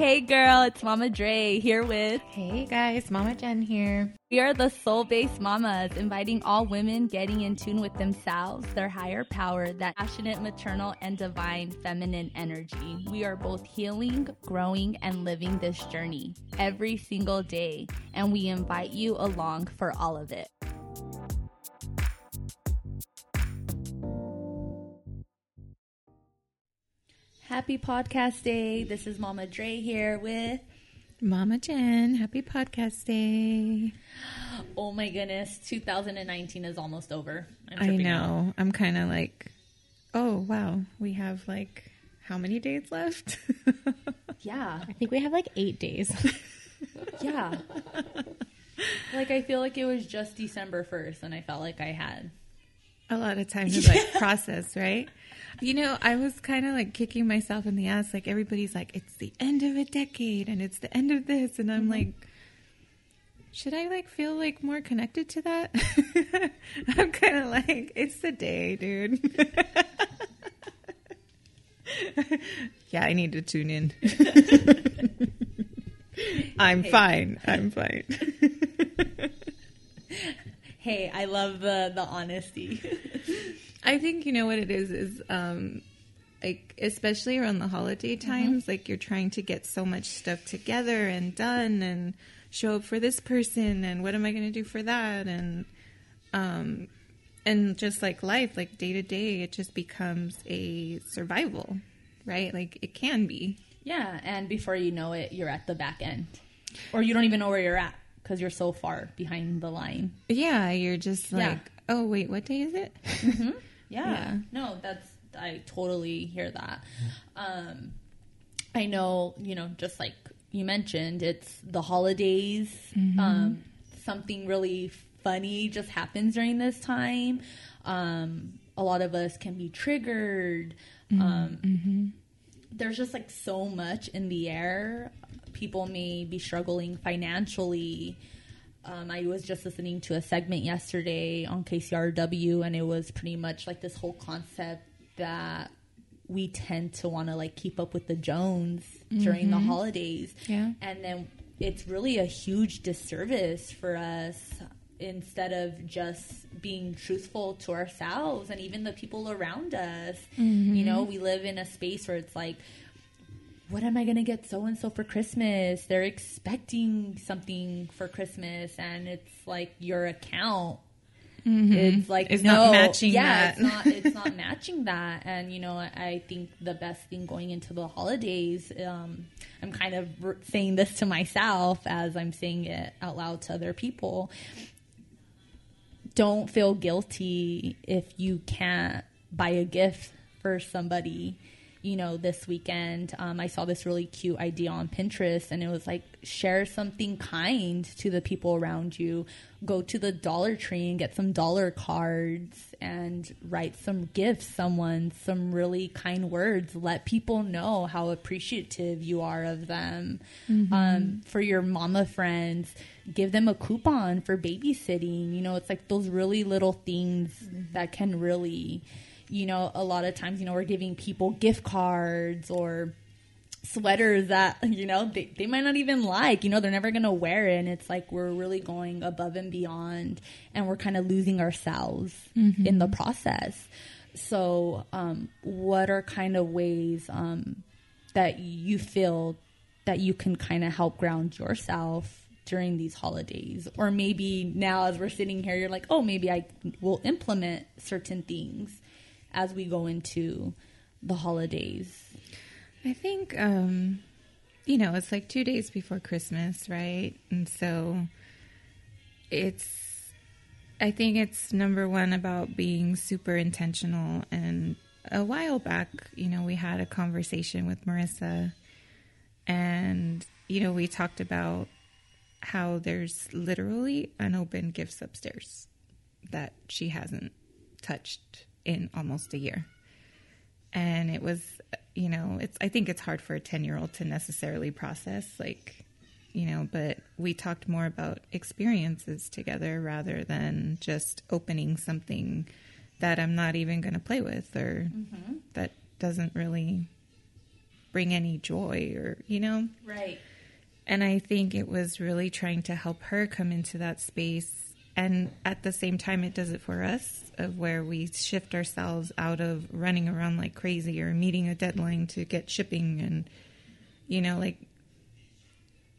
Hey girl, it's Mama Dre here with. Hey guys, Mama Jen here. We are the soul based mamas, inviting all women getting in tune with themselves, their higher power, that passionate maternal and divine feminine energy. We are both healing, growing, and living this journey every single day, and we invite you along for all of it. Happy podcast day. This is Mama Dre here with Mama Jen. Happy podcast day. Oh my goodness, 2019 is almost over. i know. Out. I'm kind of like, oh wow, we have like how many days left? yeah. I think we have like eight days. yeah. Like I feel like it was just December 1st and I felt like I had a lot of time to like process, right? You know, I was kind of like kicking myself in the ass. Like everybody's like, it's the end of a decade and it's the end of this. And I'm mm-hmm. like, should I like feel like more connected to that? I'm kind of like, it's the day, dude. yeah, I need to tune in. I'm fine. I'm fine. hey, I love the the honesty. I think you know what it is is um like especially around the holiday mm-hmm. times mm-hmm. like you're trying to get so much stuff together and done and show up for this person and what am I going to do for that and um and just like life like day to day it just becomes a survival right like it can be yeah and before you know it you're at the back end or you don't even know where you're at because you're so far behind the line yeah you're just like yeah. oh wait what day is it mm-hmm. Yeah. yeah. No, that's I totally hear that. Um, I know, you know, just like you mentioned, it's the holidays. Mm-hmm. Um, something really funny just happens during this time. Um, a lot of us can be triggered. Mm-hmm. Um, mm-hmm. There's just like so much in the air. People may be struggling financially. Um, I was just listening to a segment yesterday on KCRW, and it was pretty much like this whole concept that we tend to want to like keep up with the Jones mm-hmm. during the mm-hmm. holidays. Yeah. And then it's really a huge disservice for us instead of just being truthful to ourselves and even the people around us. Mm-hmm. You know, we live in a space where it's like, what am I going to get so and so for Christmas? They're expecting something for Christmas, and it's like your account. Mm-hmm. It's like it's no, not matching. Yeah, that. it's not. It's not matching that. And you know, I think the best thing going into the holidays. Um, I'm kind of saying this to myself as I'm saying it out loud to other people. Don't feel guilty if you can't buy a gift for somebody you know, this weekend, um, I saw this really cute idea on Pinterest, and it was like share something kind to the people around you. Go to the Dollar Tree and get some dollar cards and write some gifts, someone some really kind words. Let people know how appreciative you are of them. Mm-hmm. Um, for your mama friends, give them a coupon for babysitting. You know, it's like those really little things mm-hmm. that can really you know, a lot of times, you know, we're giving people gift cards or sweaters that, you know, they, they might not even like, you know, they're never going to wear it. And it's like we're really going above and beyond and we're kind of losing ourselves mm-hmm. in the process. So, um, what are kind of ways um, that you feel that you can kind of help ground yourself during these holidays? Or maybe now, as we're sitting here, you're like, oh, maybe I will implement certain things as we go into the holidays? I think, um, you know, it's like two days before Christmas, right? And so it's, I think it's number one about being super intentional. And a while back, you know, we had a conversation with Marissa, and, you know, we talked about how there's literally unopened gifts upstairs that she hasn't touched in almost a year. And it was, you know, it's, I think it's hard for a 10 year old to necessarily process, like, you know, but we talked more about experiences together rather than just opening something that I'm not even going to play with or mm-hmm. that doesn't really bring any joy or, you know? Right. And I think it was really trying to help her come into that space. And at the same time, it does it for us of where we shift ourselves out of running around like crazy or meeting a deadline to get shipping. And, you know, like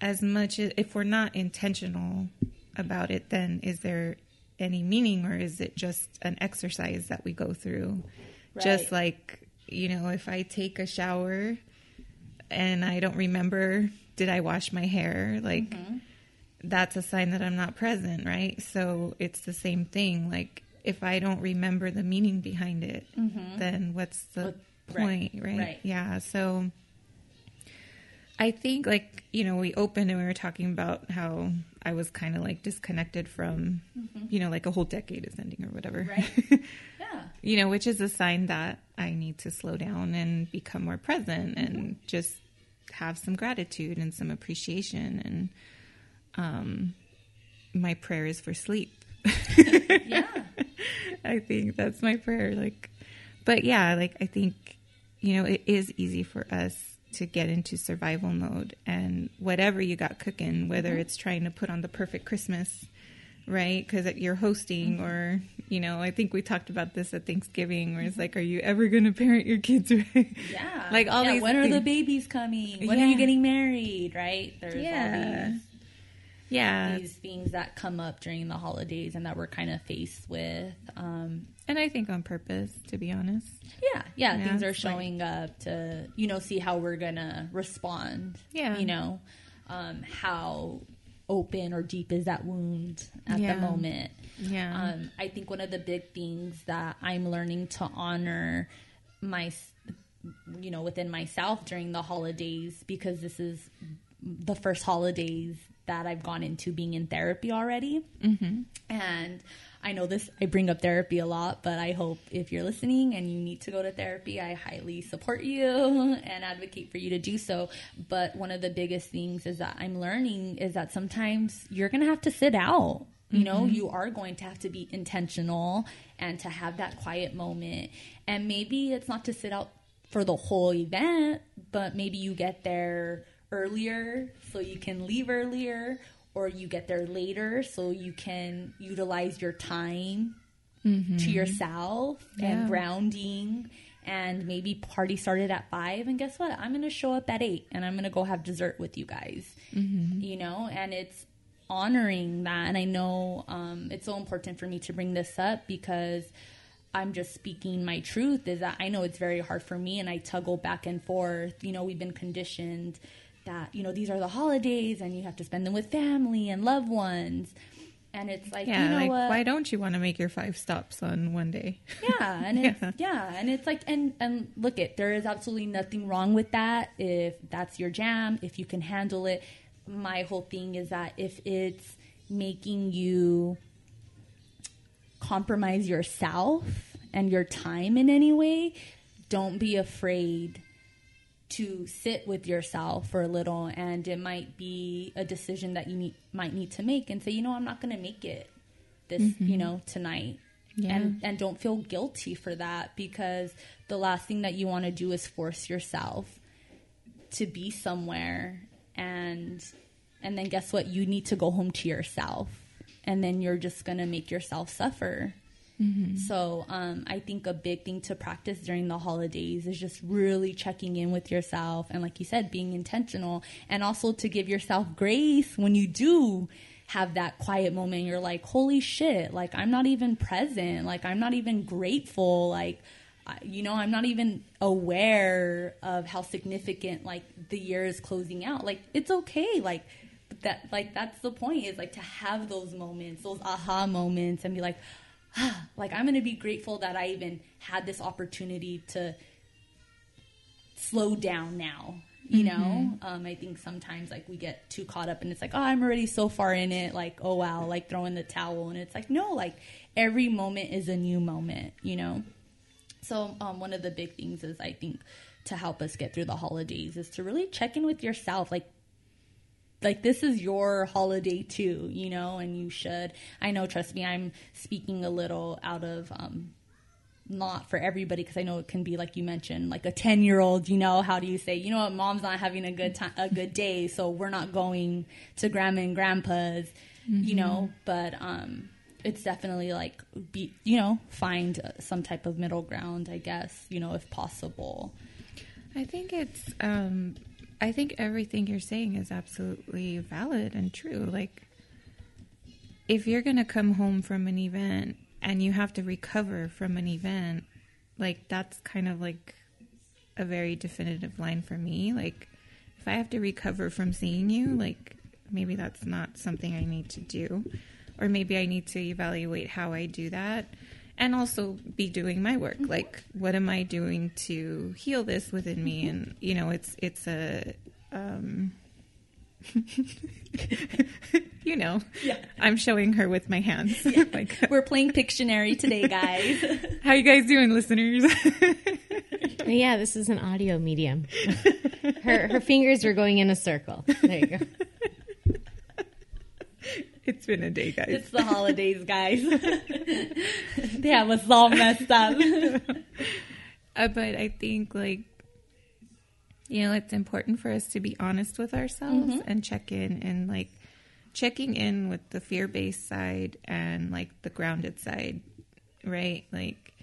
as much as if we're not intentional about it, then is there any meaning or is it just an exercise that we go through? Right. Just like, you know, if I take a shower and I don't remember, did I wash my hair? Like, Mm-hmm. That's a sign that I'm not present, right? So it's the same thing. Like, if I don't remember the meaning behind it, then what's the Mm-hmm. What- right, point, right. right. Yeah. So I think, like, you know, we opened and we were talking about how I was kind of like disconnected from, you know, like a whole decade is ending or whatever. Mm-hmm. Right. Yeah. you know, which is a sign that I need to slow down and become more present and Mm-hmm. just have some gratitude and some appreciation. And um, my prayer is for sleep. Yeah. I think that's my prayer. Like, but yeah, like I think, you know, it is easy for us to get into survival mode and whatever you got cooking, whether mm-hmm. it's trying to put on the perfect Christmas, right? Because you're hosting, mm-hmm. or, you know, I think we talked about this at Thanksgiving where it's mm-hmm. like, are you ever going to parent your kids right? Yeah. Like all yeah, these when are the babies coming? When are you getting married? Right? There's Yeah. all these Yeah. these things that come up during the holidays and that we're kind of faced with. Um, And I think on purpose, to be honest. yeah, yeah, Yeah, things are it's like- showing up to you know see how we're gonna respond. Yeah. you know, um, how open or deep is that wound at Yeah. the moment. Yeah. Um, I think one of the big things that I'm learning to honor my, you know, within myself during the holidays because this is the first holidays that I've gone into being in therapy already. Mm-hmm. And I know this, I bring up therapy a lot, but I hope if you're listening and you need to go to therapy, I highly support you and advocate for you to do so. But one of the biggest things is that I'm learning is that sometimes you're going to have to sit out. You know, you are going to have to be intentional and to have that quiet moment. And maybe it's not to sit out for the whole event, but maybe you get there earlier so you can leave earlier, or you get there later so you can utilize your time to yourself Yeah. and grounding. And maybe party started at five, and guess what? I'm gonna show up at eight, and I'm gonna go have dessert with you guys. You know, and it's honoring that. And I know um, it's so important for me to bring this up because I'm just speaking my truth. Is that I know it's very hard for me, and I toggle back and forth. You know, we've been conditioned that you know these are the holidays, and you have to spend them with family and loved ones. And it's like, yeah. you know like, what? why don't you want to make your five stops on one day? yeah and it's yeah. and it's like and and look it there is absolutely nothing wrong with that if that's your jam if you can handle it my whole thing is that if it's making you compromise yourself and your time in any way don't be afraid to sit with yourself for a little and it might be a decision that you need, might need to make and say you know i'm not going to make it this you mm-hmm. know tonight. Yeah. and and don't feel guilty for that because the last thing that you want to do is force yourself to be somewhere and and then guess what? You need to go home to yourself and then you're just going to make yourself suffer so um, I think a big thing to practice during the holidays is just really checking in with yourself and, like you said, being intentional and also to give yourself grace when you do have that quiet moment. You're like, holy shit, like I'm not even present, like I'm not even grateful, like. You know, I'm not even aware of how significant like the year is closing out. Like, it's okay. Like, that, like, that's the point is like to have those moments, those aha moments, and be like, like I'm going to be grateful that I even had this opportunity to slow down now. You know, um, I think sometimes like we get too caught up and it's like, oh, I'm already so far in it. Like, oh wow, like throwing the towel. And it's like, no, like every moment is a new moment, you know? So, um, one of the big things is I think to help us get through the holidays is to really check in with yourself. Like, like this is your holiday too, you know, and you should. I know, trust me, I'm speaking a little out of um, not for everybody because I know it can be like you mentioned, like a ten year old. You know, how do you say, you know what, mom's not having a good time, a good day, so we're not going to grandma and grandpa's. Mm-hmm. You know, but um, it's definitely like be you know find some type of middle ground. I guess you know if possible. I think it's. Um, I think everything you're saying is absolutely valid and true. Like, if you're going to come home from an event and you have to recover from an event, like that's kind of like a very definitive line for me. Like if I have to recover from seeing you, like maybe that's not something I need to do. Or maybe I need to evaluate how I do that and also be doing my work. Mm-hmm. Like what am I doing to heal this within me? And you know, it's it's a um you know, yeah. I'm showing her with my hands. Yeah. like, We're playing Pictionary today, guys. How you guys doing, listeners? yeah, this is an audio medium. Her her fingers are going in a circle. There you go. It's been a day, guys. It's the holidays, guys. they have us all messed up. Uh, but I think like you know, it's important for us to be honest with ourselves mm-hmm. and check in and like checking in with the fear based side and like the grounded side, right? Like,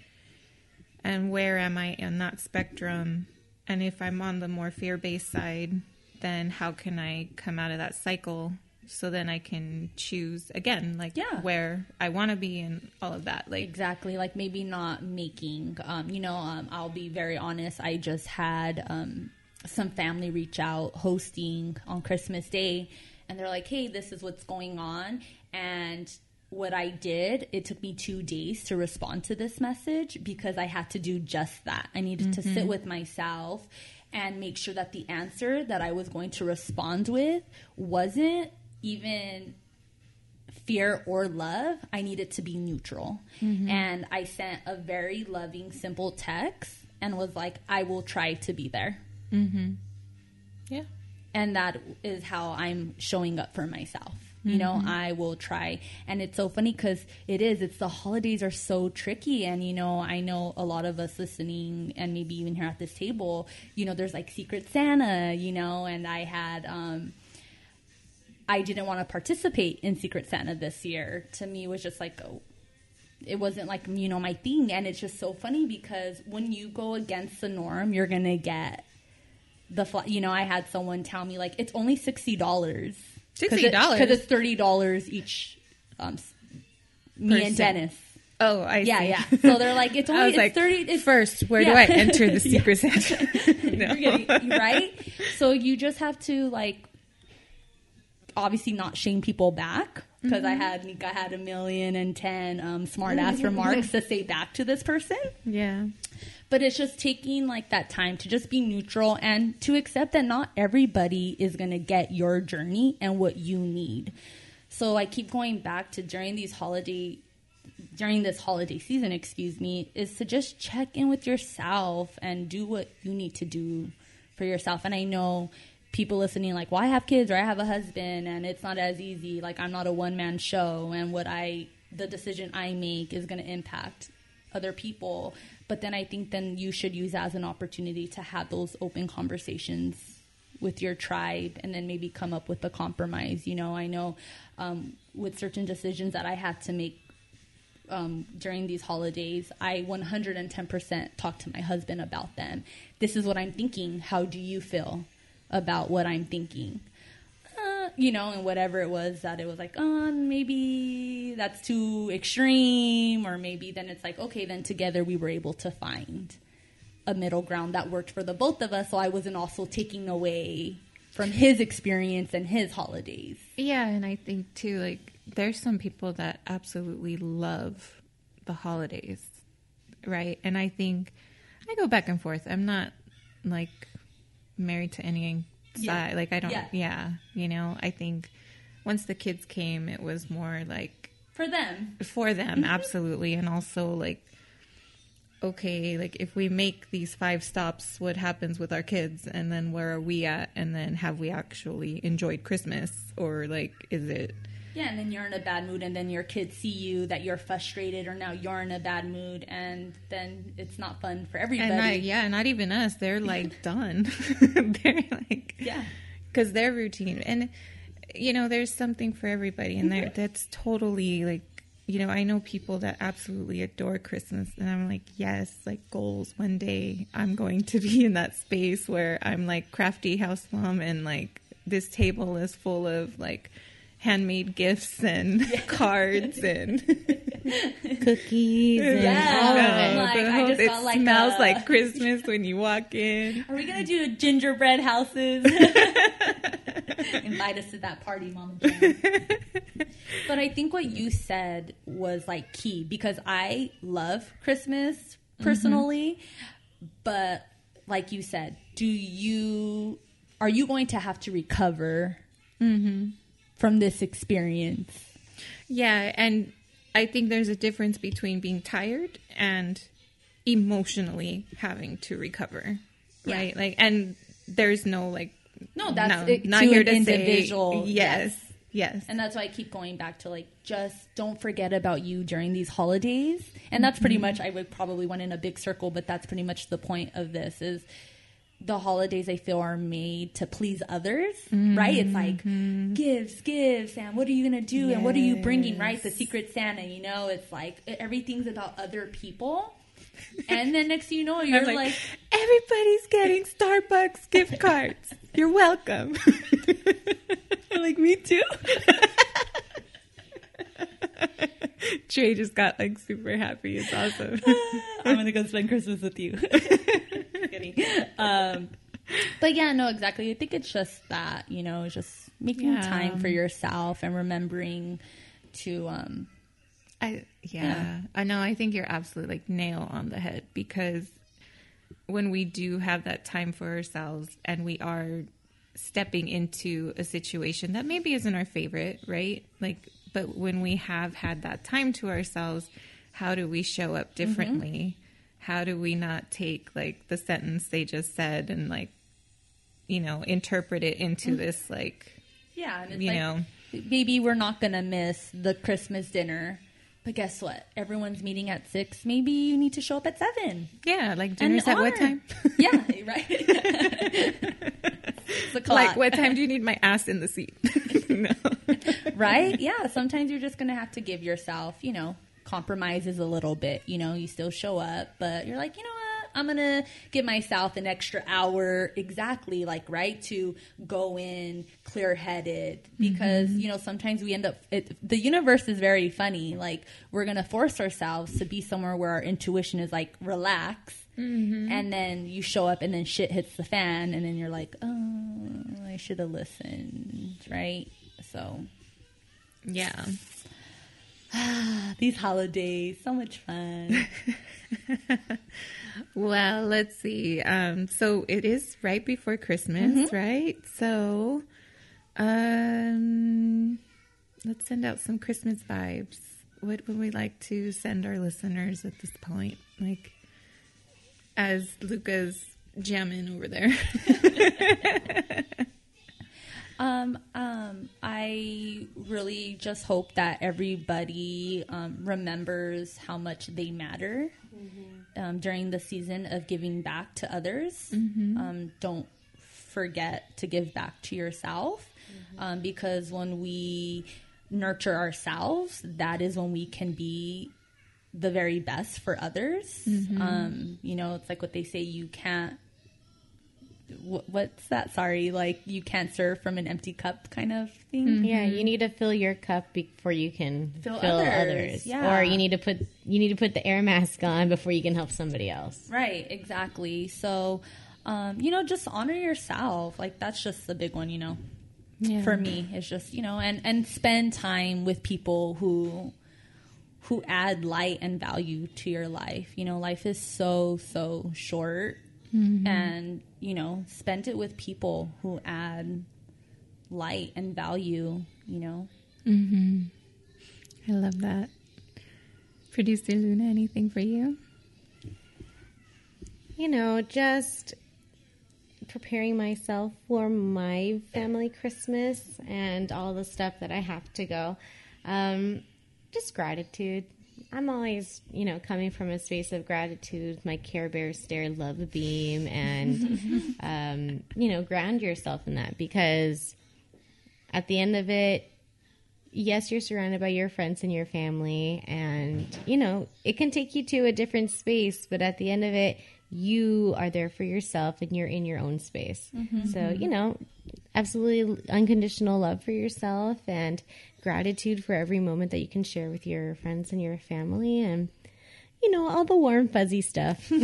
and where am I in that spectrum? And if I'm on the more fear based side, then how can I come out of that cycle so then I can choose again, like yeah. where I want to be and all of that. Like exactly, like maybe not making. Um, you know, um, I'll be very honest. I just had um, some family reach out hosting on Christmas Day, and they're like, "Hey, this is what's going on," and what I did, it took me two days to respond to this message because I had to do just that. I needed mm-hmm. to sit mm-hmm. with myself and make sure that the answer that I was going to respond with wasn't even fear or love. I needed to be neutral. Mm-hmm. And I sent a very loving, simple text and was like, I will try to be there. Mm-hmm. Yeah. And that is how I'm showing up for myself. You know, mm-hmm. I will try. And it's so funny because it is, it's the holidays are so tricky. And, you know, I know a lot of us listening and maybe even here at this table, you know, there's like Secret Santa, you know, and I had, um, I didn't want to participate in Secret Santa this year. To me, it was just like, oh, it wasn't like you know my thing and it's just so funny because when you go against the norm you're gonna get the fl- you know, I had someone tell me like it's only sixty dollars. Sixty dollars because it's thirty dollars each. Um, me Person. and Dennis. Oh, I yeah, see. yeah. So they're like, it's only it's like, thirty. It's, first, where yeah. do I enter the secret Santa? no. getting, right? So you just have to like, obviously, not shame people back because mm-hmm. I had Nika had a million and ten um, smart ass remarks to say back to this person. Yeah. But it's just taking like that time to just be neutral and to accept that not everybody is going to get your journey and what you need. So I keep going back to during these holiday during this holiday season, excuse me, is to just check in with yourself and do what you need to do for yourself. And I know people listening like, "Well, I have kids or I have a husband and it's not as easy. Like I'm not a one man show and what I the decision I make is going to impact other people." But then I think then you should use as an opportunity to have those open conversations with your tribe and then maybe come up with a compromise. You know, I know um, with certain decisions that I had to make um, during these holidays, I 110% talk to my husband about them. This is what I'm thinking. How do you feel about what I'm thinking? Uh, you know, and whatever it was that it was like, oh, maybe that's too extreme, or maybe then it's like, okay, then together we were able to find a middle ground that worked for the both of us. So I wasn't also taking away from his experience and his holidays. Yeah, and I think too, like, there's some people that absolutely love the holidays, right? And I think I go back and forth. I'm not like married to any side. Yeah. Like I don't. Yeah. yeah. You know, I think once the kids came, it was more like for them. For them, mm-hmm. absolutely, and also like okay, like if we make these five stops, what happens with our kids? And then where are we at? And then have we actually enjoyed Christmas? Or like, is it Yeah, and then you're in a bad mood, and then your kids see you that you're frustrated, or now you're in a bad mood, and then it's not fun for everybody. And not, yeah, not even us. They're like done. they're like, yeah, because they're routine, and you know, there's something for everybody, and there mm-hmm. that's totally like. You know, I know people that absolutely adore Christmas, and I'm like, yes, like goals. One day I'm going to be in that space where I'm like crafty house mom, and like this table is full of like handmade gifts and cards and cookies and Yeah. all of it. like, the I whole- just it felt like smells a- like Christmas when you walk in. Are we gonna do gingerbread houses? Invite us to that party, Mama Jen. But I think what you said was like key because I love Christmas mm-hmm. personally, but like you said, do you are you going to have to recover mm-hmm. From this experience? Yeah, and I think there's a difference between being tired and emotionally having to recover, Yeah. right? Like, and there's no like, No, that's no, it- not here to individual, Say, yes, yes. yes, And that's why I keep going back to like just don't forget about you during these holidays. And that's pretty mm-hmm. much I would probably went in a big circle, but that's pretty much the point of this is the holidays I feel are made to please others, mm-hmm. right? It's like gives, gives, Sam. What are you gonna do, and what are you bringing, right? The Secret Santa, you know. It's like everything's about other people, and then next thing you know, you're like, like, everybody's getting Starbucks gift cards. You're welcome. I'm like, me too. Trey just got like super happy. It's awesome. I'm gonna go spend Christmas with you. Kidding. Um, but yeah, no, exactly. I think it's just that you know, just making Yeah. time for yourself and remembering to um, I yeah, Yeah. I know. I think you're absolutely like nail on the head because when we do have that time for ourselves and we are stepping into a situation that maybe isn't our favorite, right? Like, but when we have had that time to ourselves, how do we show up differently? How do we not take like the sentence they just said and like, you know, interpret it into mm. this like, yeah, and it's you like, know, maybe we're not gonna miss the Christmas dinner. But guess what? Everyone's meeting at six. Maybe you need to show up at seven. yeah, like And dinner's at what time? yeah, right. Like what time do you need my ass in the seat? no. right? Yeah. Sometimes you're just going to have to give yourself, you know, compromises a little bit. You know, you still show up, but you're like, you know what? I'm going to give myself an extra hour exactly, like, right, to go in clear headed mm-hmm. because, you know, sometimes we end up, it, the universe is very funny. Like, we're going to force ourselves to be somewhere where our intuition is like, relax. Mm-hmm. And then you show up, and then shit hits the fan, and then you're like, "Oh, I should have listened," right? So, Yeah. these holidays, so much fun. Well, let's see. Um, so it is right before Christmas, right? So, um, let's send out some Christmas vibes. What would we like to send our listeners at this point? Like, as Luca's jamming over there. um, um, I really just hope that everybody um, remembers how much they matter um, during the season of giving back to others. Um, don't forget to give back to yourself um, because when we nurture ourselves, that is when we can be the very best for others. Um, you know, it's like what they say you can't. Wh- What's that? Sorry, like you can't serve from an empty cup, kind of thing. Yeah, you need to fill your cup before you can Fill fill, others, others. yeah. Or you need to put you need to put the air mask on before you can help somebody else. Right, exactly. So, um, you know, just honor yourself. Like that's just the big one, you know. Yeah. For me, it's just you know, and and spend time with people who who add light and value to your life. You know, life is so so short, and you know, spend it with people who add light and value. You know, I love that. Producer Luna, anything for you? You know, just preparing myself for my family Christmas and all the stuff that I have to go. Um, just gratitude. I'm always, you know, coming from a space of gratitude. My Care Bear stare love beam, and um, you know, ground yourself in that because at the end of it, yes, you're surrounded by your friends and your family, and you know, it can take you to a different space, but at the end of it, you are there for yourself and you're in your own space. So, you know, absolutely unconditional love for yourself and gratitude for every moment that you can share with your friends and your family and you know, all the warm fuzzy stuff. I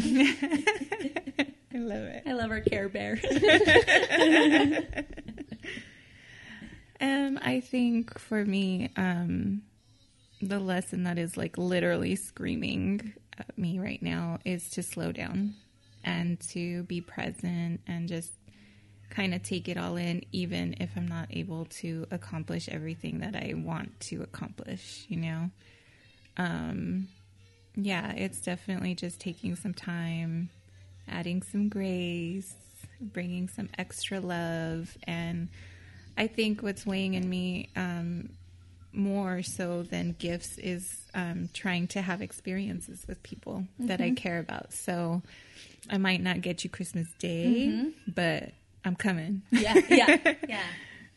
love it. I love our Care Bear. Um, I think for me, um, the lesson that is like literally screaming at me right now is to slow down and to be present and just kind of take it all in, even if I'm not able to accomplish everything that I want to accomplish, you know? Um, yeah, it's definitely just taking some time, adding some grace, bringing some extra love. And I think what's weighing in me um, more so than gifts is um, trying to have experiences with people that I care about. So I might not get you Christmas Day, but I'm coming. yeah, yeah, yeah.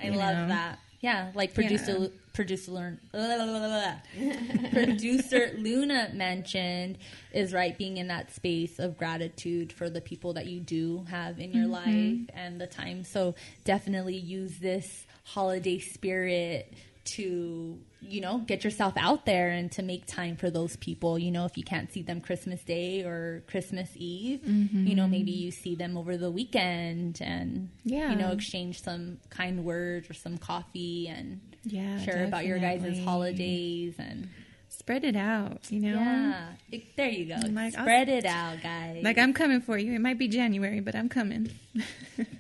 I love know? that. Yeah, like producer Yeah. producer learn producer Luna mentioned is right being in that space of gratitude for the people that you do have in your mm-hmm. life and the time. So definitely use this holiday spirit to you know get yourself out there and to make time for those people you know if you can't see them christmas day or christmas eve you know maybe mm-hmm. you see them over the weekend and Yeah. you know exchange some kind words or some coffee and Yeah, share about your guys' holidays and Spread it out, you know? yeah It- there you go Like, I'll- spread it out guys Like, I'm coming for you. It might be January, but I'm coming.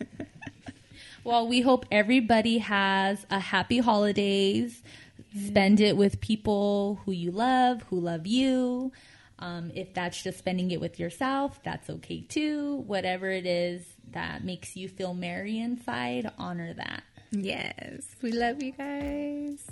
Well, we hope everybody has a happy holidays. Spend it with people who you love, who love you. Um, if that's just spending it with yourself, that's okay too. Whatever it is that makes you feel merry inside, honor that. yes. We love you guys.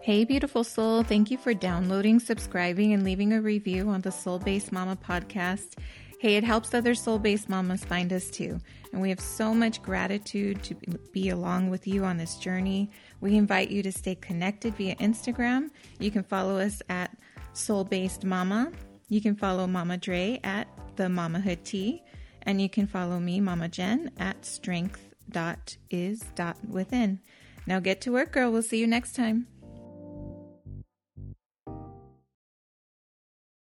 Hey, beautiful soul. Thank you for downloading, subscribing, and leaving a review on the Soul Based Mama podcast. Hey, it helps other soul based mamas find us too. And we have so much gratitude to be along with you on this journey. We invite you to stay connected via Instagram. You can follow us at Soul Based Mama. You can follow Mama Dre at the Mamahood Tea. And you can follow me, Mama Jen, at strength.is.within. Now get to work, girl. We'll see you next time.